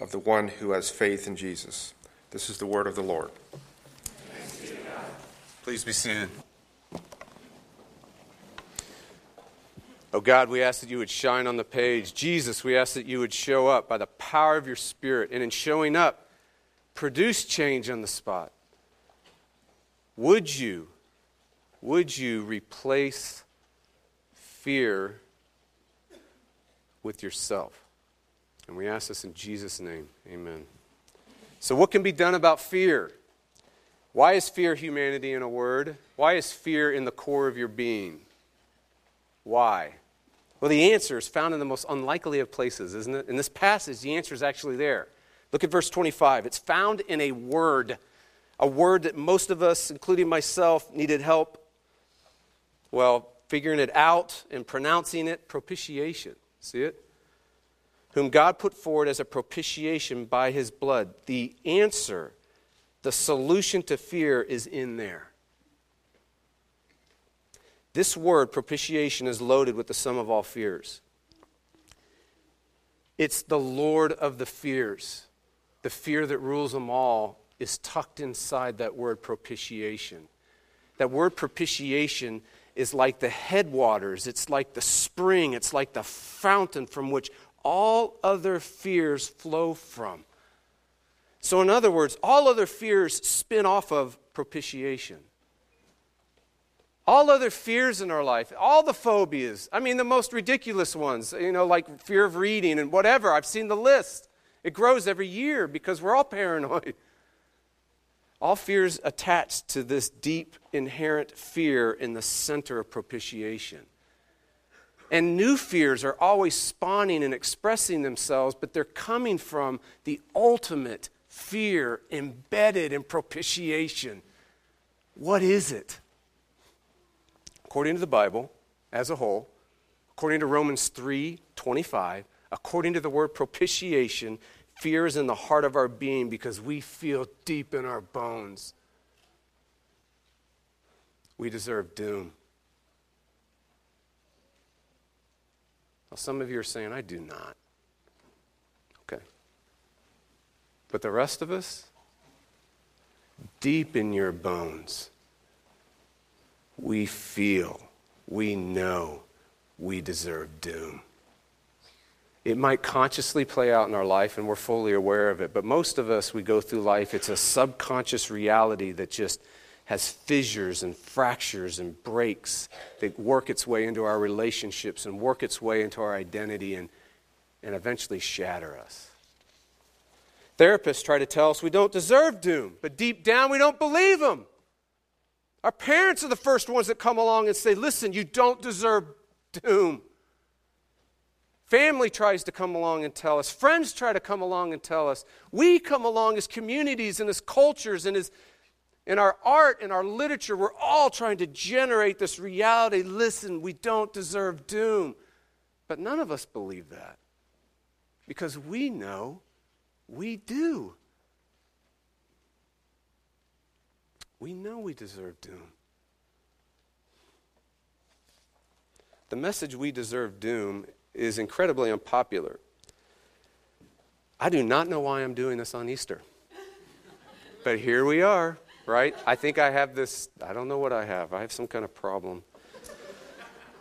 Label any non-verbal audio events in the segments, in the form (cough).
of the one who has faith in Jesus. This is the word of the Lord. Please be seated. Oh God, we ask that you would shine on the page. Jesus, we ask that you would show up by the power of your Spirit, and in showing up, produce change on the spot. Would you would you replace fear with yourself? And we ask this in Jesus' name. Amen. So, what can be done about fear? Why is fear humanity in a word? Why is fear in the core of your being? Why? Well, the answer is found in the most unlikely of places, isn't it? In this passage, the answer is actually there. Look at verse 25. It's found in a word, a word that most of us, including myself, needed help well, figuring it out and pronouncing it, propitiation. See it? Whom God put forward as a propitiation by his blood. The answer, the solution to fear is in there. This word, propitiation, is loaded with the sum of all fears. It's the Lord of the fears. The fear that rules them all is tucked inside that word propitiation. That word propitiation is like the headwaters, it's like the spring, it's like the fountain from which all other fears flow from. So, in other words, all other fears spin off of propitiation. All other fears in our life, all the phobias, I mean, the most ridiculous ones, you know, like fear of reading and whatever, I've seen the list. It grows every year because we're all (laughs) paranoid. All fears attached to this deep inherent fear in the center of propitiation. And new fears are always spawning and expressing themselves, but they're coming from the ultimate fear embedded in propitiation. What is it? According to the Bible as a whole, according to Romans 3 25, according to the word propitiation, Fear is in the heart of our being because we feel deep in our bones. We deserve doom. Now, some of you are saying, I do not. Okay. But the rest of us, deep in your bones, we feel, we know we deserve doom. It might consciously play out in our life and we're fully aware of it, but most of us, we go through life, it's a subconscious reality that just has fissures and fractures and breaks that work its way into our relationships and work its way into our identity and, and eventually shatter us. Therapists try to tell us we don't deserve doom, but deep down we don't believe them. Our parents are the first ones that come along and say, listen, you don't deserve doom. Family tries to come along and tell us. Friends try to come along and tell us. We come along as communities and as cultures and as in our art in our literature, we're all trying to generate this reality. Listen, we don't deserve doom. But none of us believe that because we know we do. We know we deserve doom. The message we deserve doom is incredibly unpopular. I do not know why I'm doing this on Easter. But here we are, right? I think I have this, I don't know what I have. I have some kind of problem.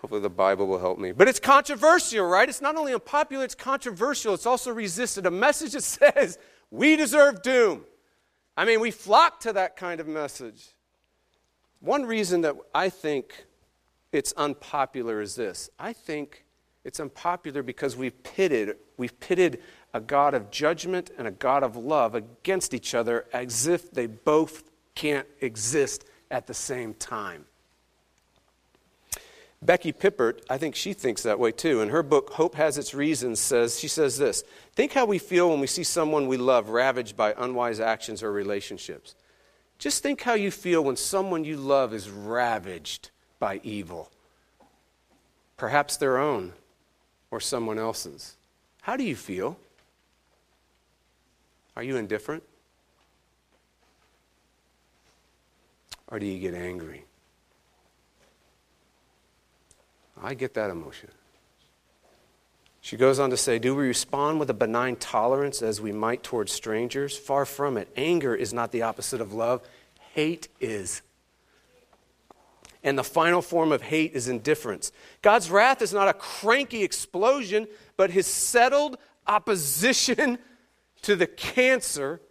Hopefully, the Bible will help me. But it's controversial, right? It's not only unpopular, it's controversial. It's also resisted. A message that (laughs) says we deserve doom. I mean, we flock to that kind of message. One reason that I think it's unpopular is this I think it's unpopular because we've pitted, we've pitted a God of judgment and a God of love against each other as if they both can't exist at the same time. Becky Pippert, I think she thinks that way too. In her book, Hope Has Its Reasons, says, she says this Think how we feel when we see someone we love ravaged by unwise actions or relationships. Just think how you feel when someone you love is ravaged by evil, perhaps their own or someone else's. How do you feel? Are you indifferent? Or do you get angry? I get that emotion. She goes on to say, Do we respond with a benign tolerance as we might towards strangers? Far from it. Anger is not the opposite of love, hate is. And the final form of hate is indifference. God's wrath is not a cranky explosion, but his settled opposition (laughs) to the cancer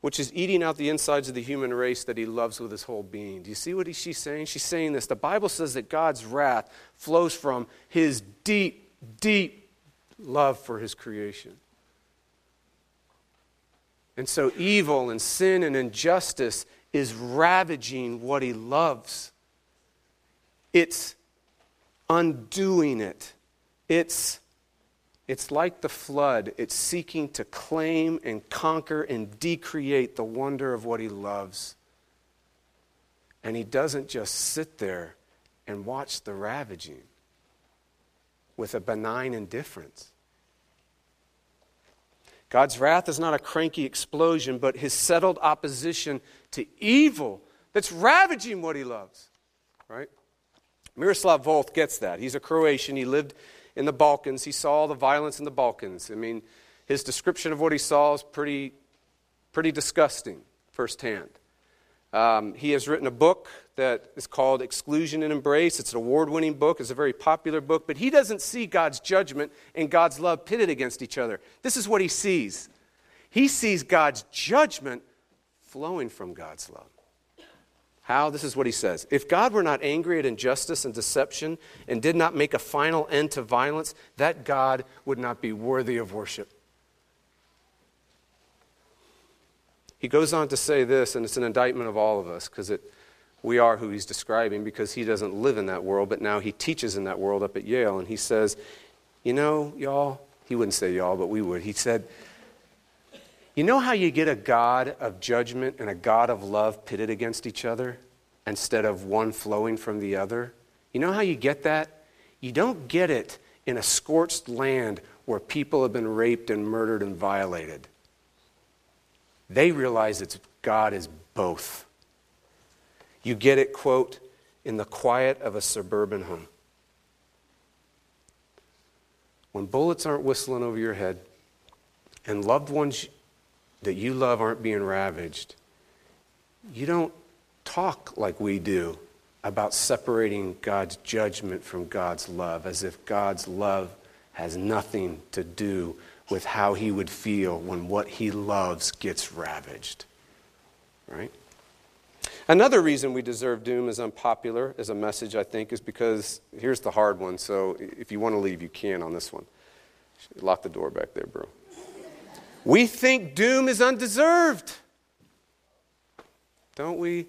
which is eating out the insides of the human race that he loves with his whole being. Do you see what she's saying? She's saying this. The Bible says that God's wrath flows from his deep, deep love for his creation. And so evil and sin and injustice is ravaging what he loves. It's undoing it. It's it's like the flood, it's seeking to claim and conquer and decreate the wonder of what he loves. And he doesn't just sit there and watch the ravaging with a benign indifference. God's wrath is not a cranky explosion, but his settled opposition to evil that's ravaging what he loves. Right? Miroslav Volf gets that. He's a Croatian. He lived in the Balkans. He saw the violence in the Balkans. I mean, his description of what he saw is pretty, pretty disgusting firsthand. Um, he has written a book that is called Exclusion and Embrace. It's an award winning book, it's a very popular book, but he doesn't see God's judgment and God's love pitted against each other. This is what he sees he sees God's judgment flowing from God's love. How? This is what he says. If God were not angry at injustice and deception and did not make a final end to violence, that God would not be worthy of worship. He goes on to say this, and it's an indictment of all of us because we are who he's describing because he doesn't live in that world, but now he teaches in that world up at Yale. And he says, You know, y'all, he wouldn't say y'all, but we would. He said, you know how you get a God of judgment and a God of love pitted against each other instead of one flowing from the other? You know how you get that? You don't get it in a scorched land where people have been raped and murdered and violated. They realize it's God is both. You get it, quote, in the quiet of a suburban home. When bullets aren't whistling over your head and loved ones that you love aren't being ravaged, you don't talk like we do about separating God's judgment from God's love, as if God's love has nothing to do with how he would feel when what he loves gets ravaged. Right? Another reason we deserve doom is unpopular as a message, I think, is because here's the hard one. So if you want to leave, you can on this one. Lock the door back there, bro. We think doom is undeserved. Don't we?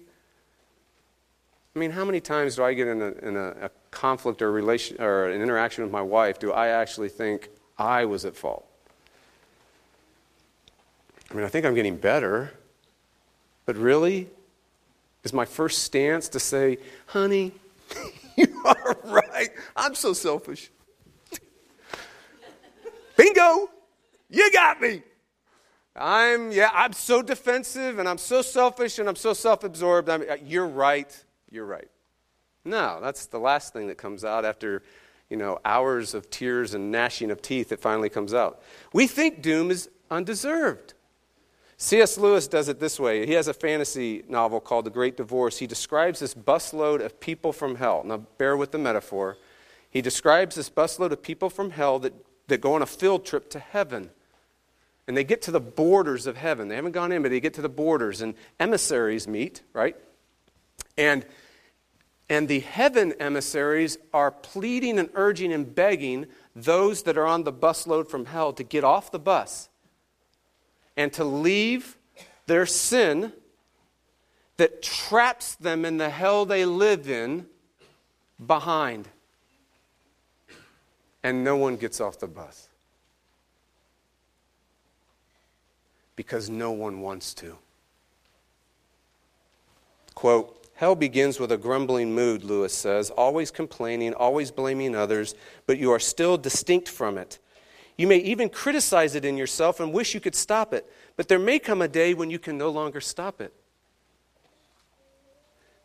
I mean, how many times do I get in a, in a, a conflict or, relation, or an interaction with my wife do I actually think I was at fault? I mean, I think I'm getting better, but really? Is my first stance to say, honey, (laughs) you are right. I'm so selfish. (laughs) Bingo! You got me. I'm, yeah, I'm so defensive and I'm so selfish and I'm so self absorbed. Uh, you're right. You're right. No, that's the last thing that comes out after, you know, hours of tears and gnashing of teeth. It finally comes out. We think doom is undeserved. C.S. Lewis does it this way. He has a fantasy novel called The Great Divorce. He describes this busload of people from hell. Now, bear with the metaphor. He describes this busload of people from hell that, that go on a field trip to heaven. And they get to the borders of heaven. They haven't gone in, but they get to the borders, and emissaries meet, right? And, and the heaven emissaries are pleading and urging and begging those that are on the busload from hell to get off the bus and to leave their sin that traps them in the hell they live in behind. and no one gets off the bus. Because no one wants to. Quote, Hell begins with a grumbling mood, Lewis says, always complaining, always blaming others, but you are still distinct from it. You may even criticize it in yourself and wish you could stop it, but there may come a day when you can no longer stop it.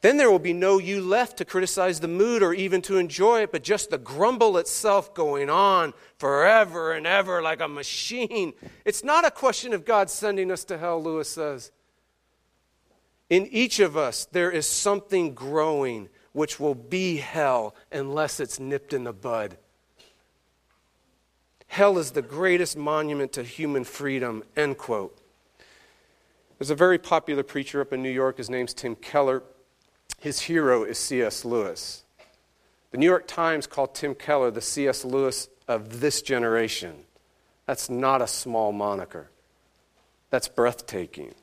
Then there will be no you left to criticize the mood or even to enjoy it, but just the grumble itself going on forever and ever like a machine. It's not a question of God sending us to hell, Lewis says. In each of us, there is something growing which will be hell unless it's nipped in the bud. Hell is the greatest monument to human freedom, end quote. There's a very popular preacher up in New York. His name's Tim Keller. His hero is C.S. Lewis. The New York Times called Tim Keller the C.S. Lewis of this generation. That's not a small moniker. That's breathtaking.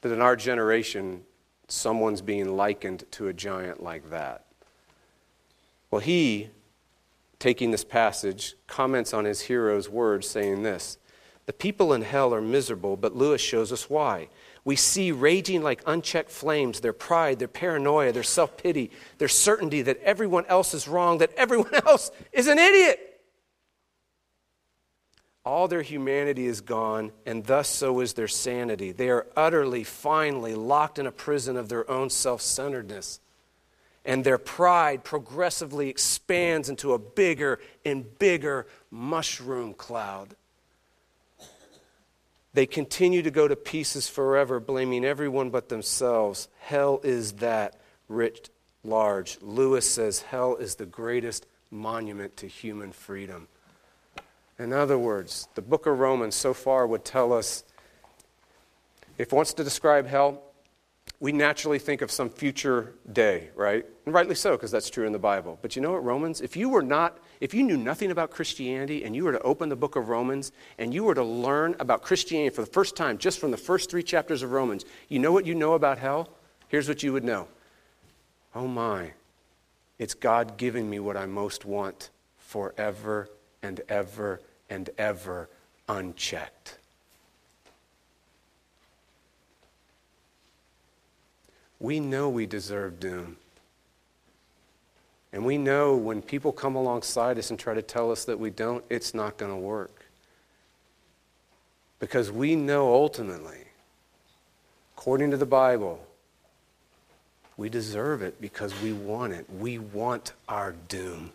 That in our generation, someone's being likened to a giant like that. Well, he, taking this passage, comments on his hero's words, saying this The people in hell are miserable, but Lewis shows us why. We see raging like unchecked flames their pride, their paranoia, their self pity, their certainty that everyone else is wrong, that everyone (laughs) else is an idiot. All their humanity is gone, and thus so is their sanity. They are utterly, finally locked in a prison of their own self centeredness. And their pride progressively expands into a bigger and bigger mushroom cloud. They continue to go to pieces forever, blaming everyone but themselves. Hell is that writ large. Lewis says hell is the greatest monument to human freedom. In other words, the book of Romans so far would tell us if it wants to describe hell, we naturally think of some future day, right? And rightly so, because that's true in the Bible. But you know what, Romans? If you were not, if you knew nothing about Christianity and you were to open the book of Romans and you were to learn about Christianity for the first time, just from the first three chapters of Romans, you know what you know about hell? Here's what you would know. Oh my, it's God giving me what I most want forever and ever and ever unchecked. We know we deserve doom. And we know when people come alongside us and try to tell us that we don't, it's not going to work. Because we know ultimately, according to the Bible, we deserve it because we want it. We want our doom.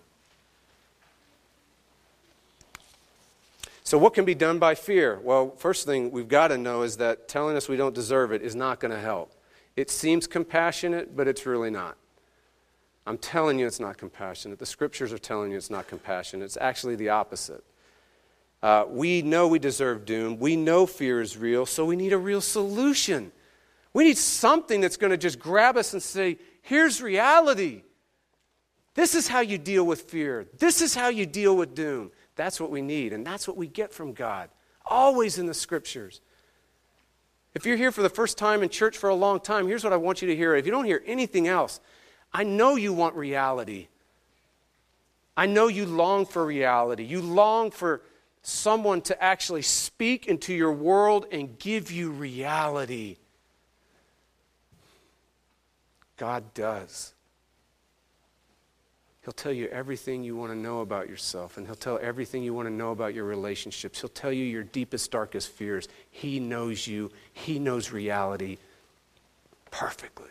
So, what can be done by fear? Well, first thing we've got to know is that telling us we don't deserve it is not going to help. It seems compassionate, but it's really not. I'm telling you it's not compassionate. The scriptures are telling you it's not compassionate. It's actually the opposite. Uh, we know we deserve doom. We know fear is real, so we need a real solution. We need something that's going to just grab us and say, here's reality. This is how you deal with fear. This is how you deal with doom. That's what we need, and that's what we get from God, always in the scriptures. If you're here for the first time in church for a long time, here's what I want you to hear. If you don't hear anything else, I know you want reality. I know you long for reality. You long for someone to actually speak into your world and give you reality. God does. He'll tell you everything you want to know about yourself, and He'll tell everything you want to know about your relationships. He'll tell you your deepest, darkest fears. He knows you, He knows reality perfectly.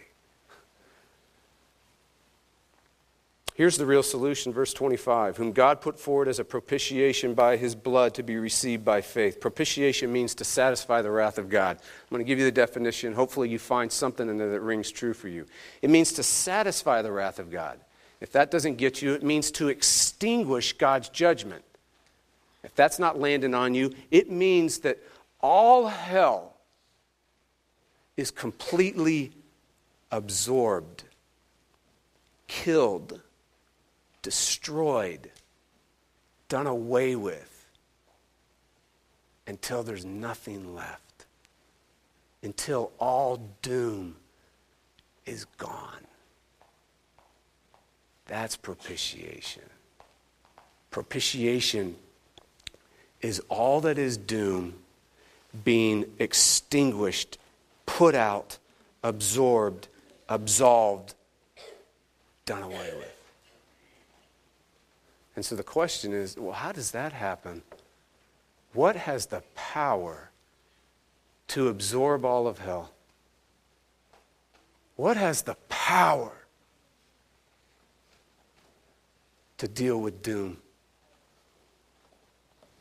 Here's the real solution, verse 25 whom God put forward as a propitiation by his blood to be received by faith. Propitiation means to satisfy the wrath of God. I'm going to give you the definition. Hopefully, you find something in there that rings true for you. It means to satisfy the wrath of God. If that doesn't get you, it means to extinguish God's judgment. If that's not landing on you, it means that all hell is completely absorbed, killed, destroyed, done away with until there's nothing left, until all doom is gone. That's propitiation. Propitiation is all that is doom being extinguished, put out, absorbed, absolved, done away with. And so the question is well, how does that happen? What has the power to absorb all of hell? What has the power to deal with doom?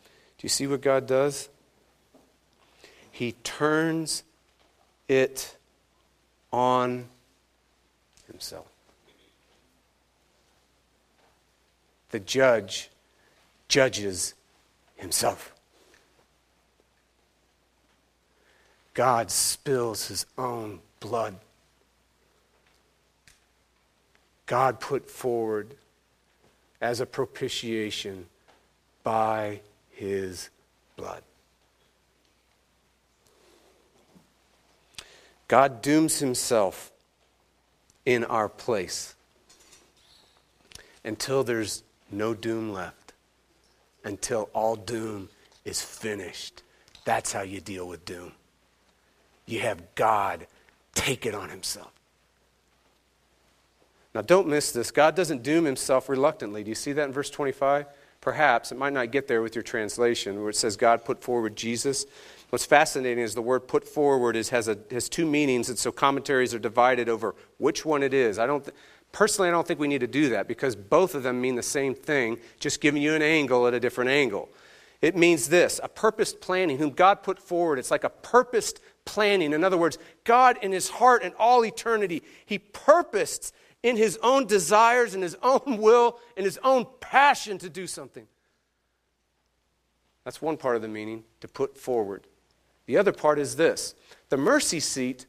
Do you see what God does? He turns it on himself. The judge judges himself. God spills his own blood. God put forward as a propitiation by his blood. God dooms himself in our place until there's no doom left, until all doom is finished. That's how you deal with doom. You have God take it on himself. Now, don't miss this. God doesn't doom himself reluctantly. Do you see that in verse 25? Perhaps, it might not get there with your translation, where it says God put forward Jesus. What's fascinating is the word put forward is, has, a, has two meanings, and so commentaries are divided over which one it is. I don't th- personally, I don't think we need to do that because both of them mean the same thing, just giving you an angle at a different angle. It means this a purposed planning, whom God put forward. It's like a purposed planning. In other words, God in his heart and all eternity, he purposed in his own desires and his (laughs) own will and his own passion to do something. That's one part of the meaning, to put forward. The other part is this the mercy seat,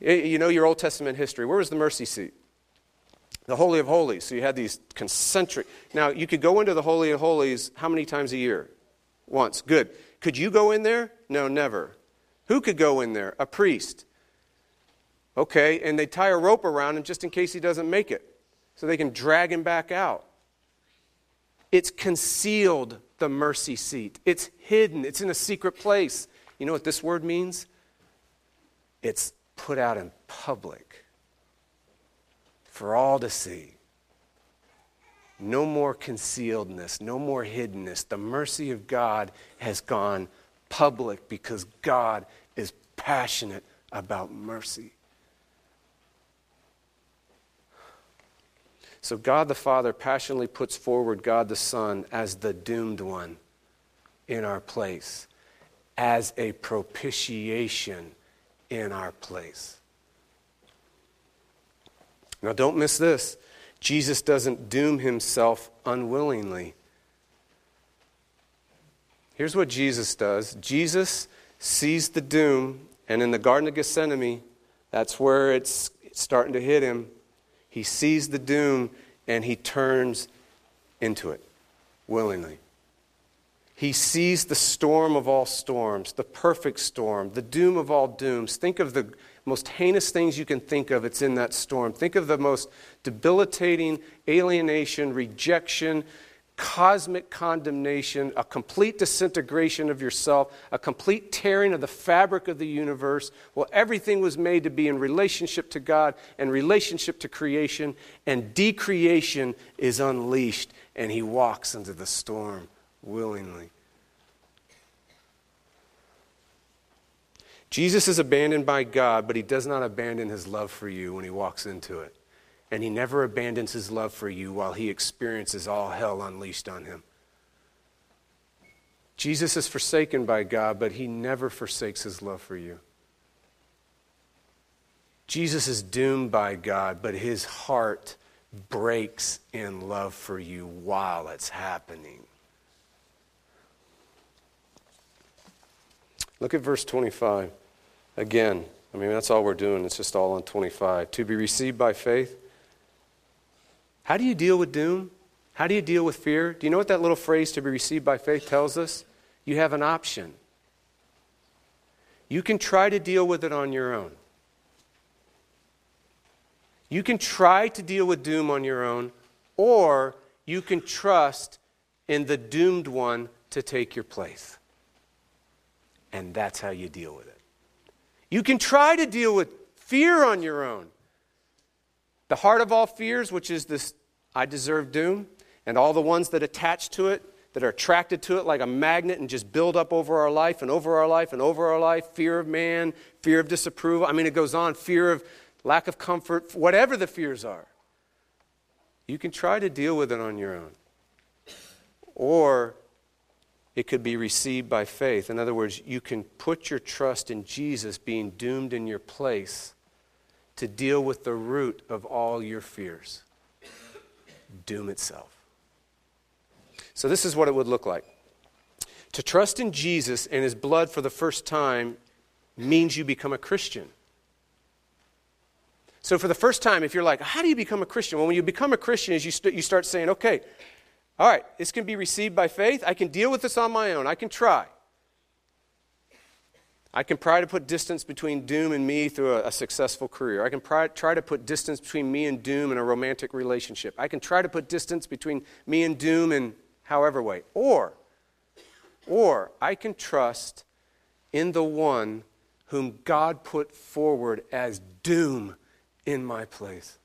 you know your Old Testament history. Where was the mercy seat? The Holy of Holies. So you had these concentric. Now, you could go into the Holy of Holies how many times a year? Once. Good. Could you go in there? No, never. Who could go in there? A priest. Okay, and they tie a rope around him just in case he doesn't make it, so they can drag him back out. It's concealed, the mercy seat. It's hidden, it's in a secret place. You know what this word means? It's put out in public for all to see. No more concealedness, no more hiddenness. The mercy of God has gone public because God is passionate about mercy. So God the Father passionately puts forward God the Son as the doomed one in our place, as a propitiation in our place. Now, don't miss this. Jesus doesn't doom himself unwillingly. Here's what Jesus does Jesus sees the doom, and in the Garden of Gethsemane, that's where it's starting to hit him. He sees the doom and he turns into it willingly. He sees the storm of all storms, the perfect storm, the doom of all dooms. Think of the most heinous things you can think of, it's in that storm. Think of the most debilitating alienation, rejection, cosmic condemnation, a complete disintegration of yourself, a complete tearing of the fabric of the universe. Well, everything was made to be in relationship to God and relationship to creation, and decreation is unleashed, and he walks into the storm willingly. Jesus is abandoned by God, but he does not abandon his love for you when he walks into it and he never abandons his love for you while he experiences all hell unleashed on him. Jesus is forsaken by God, but he never forsakes his love for you. Jesus is doomed by God, but his heart breaks in love for you while it's happening. Look at verse 25 again. I mean, that's all we're doing. It's just all on 25. To be received by faith how do you deal with doom? How do you deal with fear? Do you know what that little phrase to be received by faith tells us? You have an option. You can try to deal with it on your own. You can try to deal with doom on your own, or you can trust in the doomed one to take your place. And that's how you deal with it. You can try to deal with fear on your own. The heart of all fears, which is this I deserve doom, and all the ones that attach to it, that are attracted to it like a magnet and just build up over our life and over our life and over our life fear of man, fear of disapproval. I mean, it goes on fear of lack of comfort, whatever the fears are. You can try to deal with it on your own. Or it could be received by faith. In other words, you can put your trust in Jesus being doomed in your place to deal with the root of all your fears doom itself. So, this is what it would look like. To trust in Jesus and his blood for the first time means you become a Christian. So, for the first time, if you're like, how do you become a Christian? Well, when you become a Christian, is you, st- you start saying, okay, all right, this can be received by faith. I can deal with this on my own. I can try. I can try to put distance between doom and me through a, a successful career. I can try to put distance between me and doom in a romantic relationship. I can try to put distance between me and doom in however way. Or, or I can trust in the one whom God put forward as doom in my place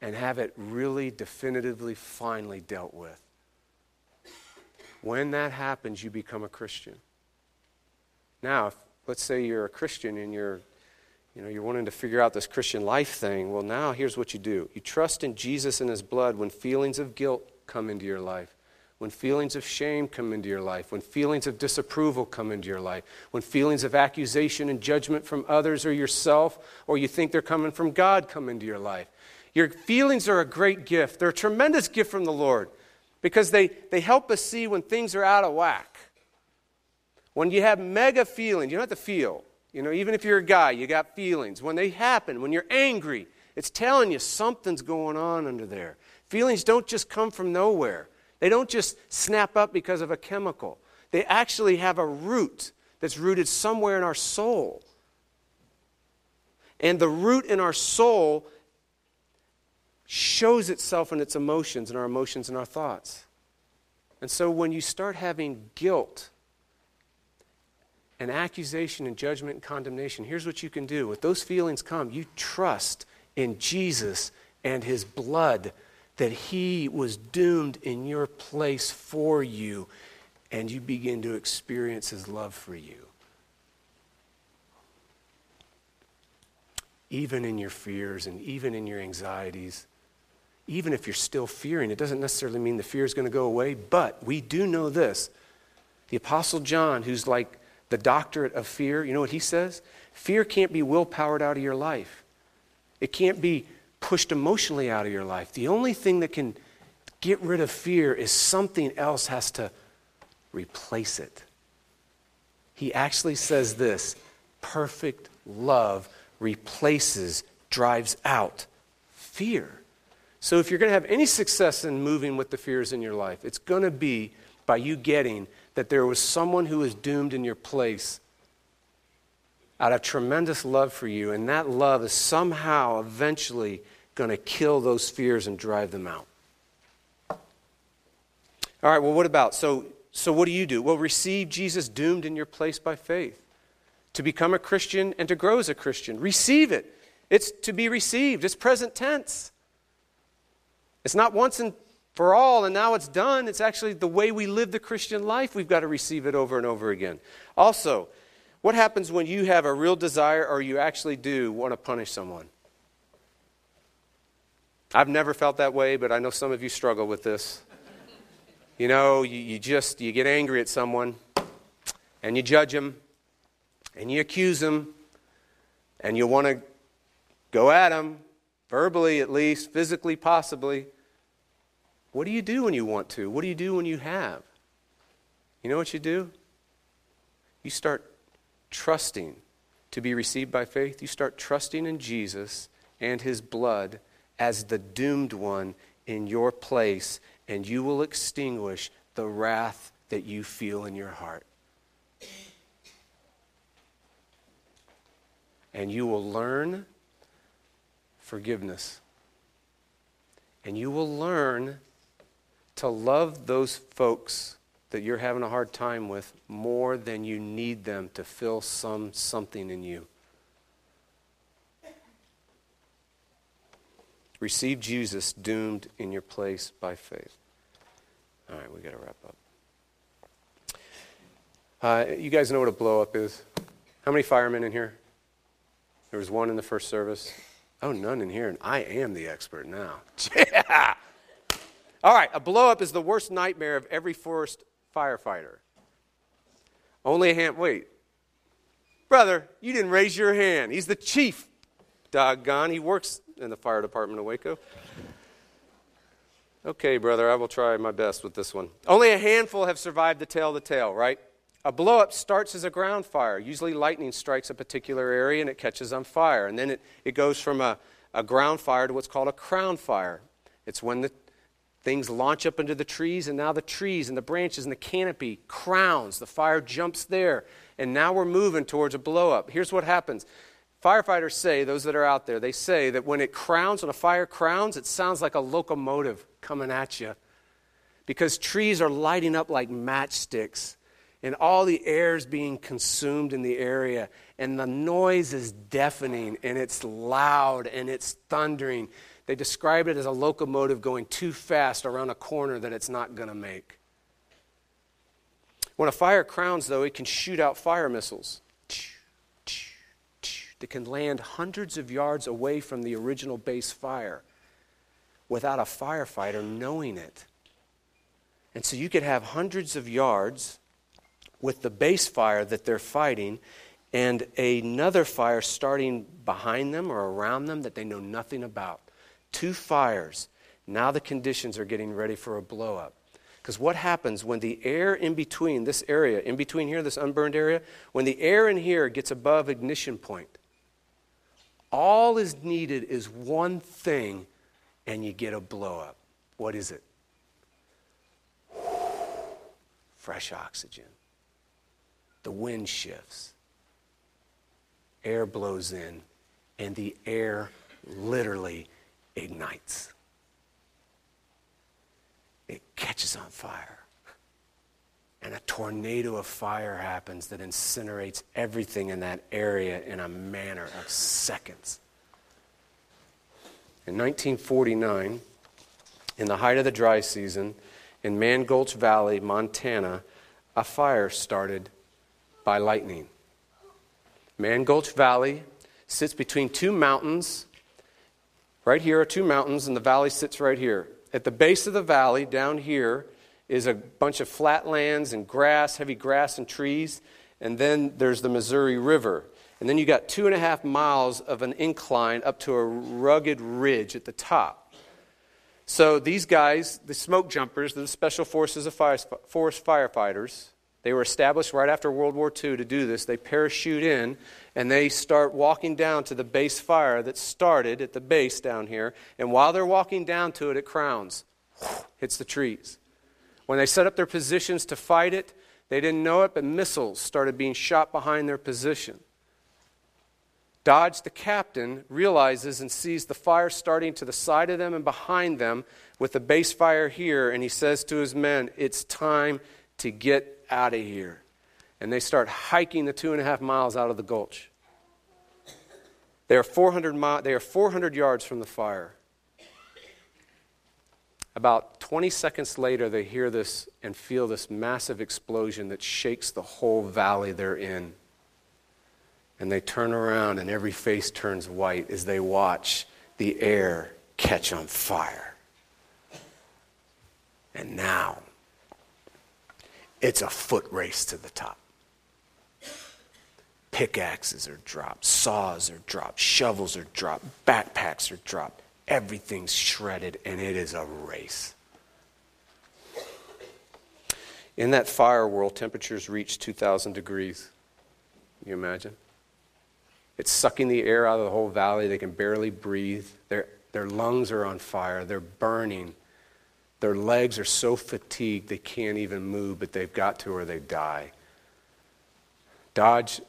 and have it really definitively, finally dealt with. When that happens, you become a Christian. Now, if, let's say you're a Christian and you're, you know, you're wanting to figure out this Christian life thing. Well, now here's what you do you trust in Jesus and His blood when feelings of guilt come into your life when feelings of shame come into your life, when feelings of disapproval come into your life, when feelings of accusation and judgment from others or yourself, or you think they're coming from God, come into your life. Your feelings are a great gift. They're a tremendous gift from the Lord because they, they help us see when things are out of whack. When you have mega feelings, you don't have to feel. You know, even if you're a guy, you got feelings. When they happen, when you're angry, it's telling you something's going on under there. Feelings don't just come from nowhere. They don't just snap up because of a chemical. They actually have a root that's rooted somewhere in our soul. And the root in our soul shows itself in its emotions and our emotions and our thoughts. And so when you start having guilt and accusation and judgment and condemnation, here's what you can do. With those feelings come, you trust in Jesus and his blood that he was doomed in your place for you, and you begin to experience his love for you. Even in your fears and even in your anxieties, even if you're still fearing, it doesn't necessarily mean the fear is going to go away, but we do know this. The Apostle John, who's like the doctorate of fear, you know what he says? Fear can't be willpowered out of your life. It can't be pushed emotionally out of your life. The only thing that can get rid of fear is something else has to replace it. He actually says this perfect love replaces, drives out fear. So, if you're going to have any success in moving with the fears in your life, it's going to be by you getting that there was someone who was doomed in your place out of tremendous love for you, and that love is somehow eventually going to kill those fears and drive them out. All right, well, what about? So, so what do you do? Well, receive Jesus doomed in your place by faith. To become a Christian and to grow as a Christian. Receive it. It's to be received, it's present tense. It's not once and for all and now it's done. It's actually the way we live the Christian life. We've got to receive it over and over again. Also, what happens when you have a real desire or you actually do want to punish someone? I've never felt that way, but I know some of you struggle with this. You know, you, you just you get angry at someone and you judge them and you accuse them and you want to go at them verbally at least, physically possibly. What do you do when you want to? What do you do when you have? You know what you do? You start trusting to be received by faith. You start trusting in Jesus and his blood as the doomed one in your place, and you will extinguish the wrath that you feel in your heart. And you will learn forgiveness. And you will learn to love those folks that you're having a hard time with more than you need them to fill some something in you. Receive Jesus doomed in your place by faith. All right, we got to wrap up. Uh, you guys know what a blow up is? How many firemen in here? There was one in the first service. Oh, none in here, and I am the expert now. (laughs) Yeah! All right, a blow up is the worst nightmare of every forest firefighter. Only a hand. Wait. Brother, you didn't raise your hand. He's the chief. Doggone. He works in the fire department of Waco. Okay, brother, I will try my best with this one. Only a handful have survived the tell the tale, right? A blowup starts as a ground fire. Usually, lightning strikes a particular area and it catches on fire. And then it, it goes from a, a ground fire to what's called a crown fire. It's when the things launch up into the trees, and now the trees and the branches and the canopy crowns. The fire jumps there. And now we're moving towards a blowup. Here's what happens firefighters say, those that are out there, they say that when it crowns, when a fire crowns, it sounds like a locomotive coming at you because trees are lighting up like matchsticks and all the air is being consumed in the area, and the noise is deafening, and it's loud, and it's thundering. They describe it as a locomotive going too fast around a corner that it's not going to make. When a fire crowns, though, it can shoot out fire missiles that can land hundreds of yards away from the original base fire without a firefighter knowing it. And so you could have hundreds of yards with the base fire that they're fighting and another fire starting behind them or around them that they know nothing about. Two fires. Now the conditions are getting ready for a blowup. Because what happens when the air in between this area, in between here, this unburned area, when the air in here gets above ignition point, all is needed is one thing and you get a blowup. What is it? (sighs) Fresh oxygen the wind shifts, air blows in, and the air literally ignites. It catches on fire. And a tornado of fire happens that incinerates everything in that area in a manner of seconds. In 1949, in the height of the dry season, in Mann Gulch Valley, Montana, a fire started by lightning. Mann Gulch Valley sits between two mountains. Right here are two mountains, and the valley sits right here. At the base of the valley, down here, is a bunch of flat lands and grass, heavy grass and trees. And then there's the Missouri River. And then you got two and a half miles of an incline up to a rugged ridge at the top. So these guys, the smoke jumpers, the special forces of fire, forest firefighters, they were established right after World War II to do this. They parachute in and they start walking down to the base fire that started at the base down here. And while they're walking down to it, it crowns, (sighs) hits the trees. When they set up their positions to fight it, they didn't know it, but missiles started being shot behind their position. Dodge, the captain, realizes and sees the fire starting to the side of them and behind them with the base fire here, and he says to his men, It's time to get out of here. And they start hiking the two and a half miles out of the gulch. They are 400, mi- they are 400 yards from the fire. About 20 seconds later, they hear this and feel this massive explosion that shakes the whole valley they're in. And they turn around, and every face turns white as they watch the air catch on fire. And now, it's a foot race to the top. Pickaxes are dropped, saws are dropped, shovels are dropped, backpacks are dropped. Everything's shredded, and it is a race. In that fire world, temperatures reach 2,000 degrees. Can you imagine? It's sucking the air out of the whole valley. They can barely breathe. Their, their lungs are on fire. They're burning. Their legs are so fatigued they can't even move, but they've got to or they die. Dodge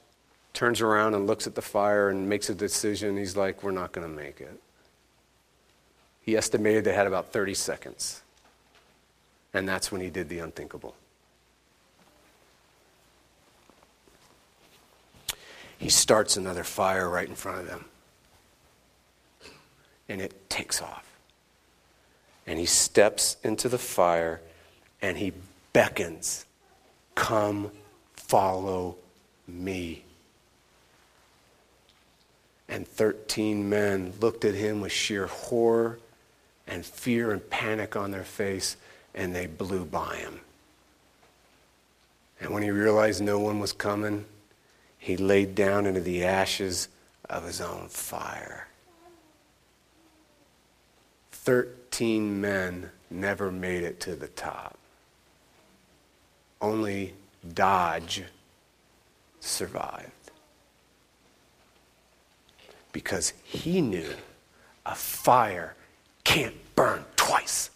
turns around and looks at the fire and makes a decision. He's like, We're not going to make it. He estimated they had about 30 seconds. And that's when he did the unthinkable. He starts another fire right in front of them. And it takes off. And he steps into the fire and he beckons, Come, follow me. And 13 men looked at him with sheer horror and fear and panic on their face, and they blew by him. And when he realized no one was coming, he laid down into the ashes of his own fire. Thirteen men never made it to the top. Only Dodge survived. Because he knew a fire can't burn twice.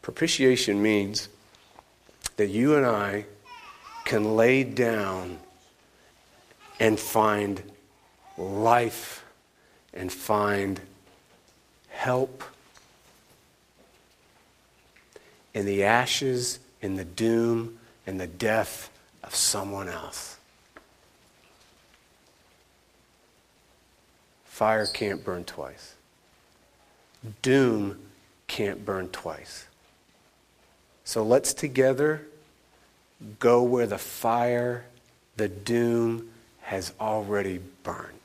Propitiation means that you and I can lay down and find life and find help in the ashes, in the doom, and the death of someone else. Fire can't burn twice. Doom can't burn twice. So let's together go where the fire, the doom has already burned.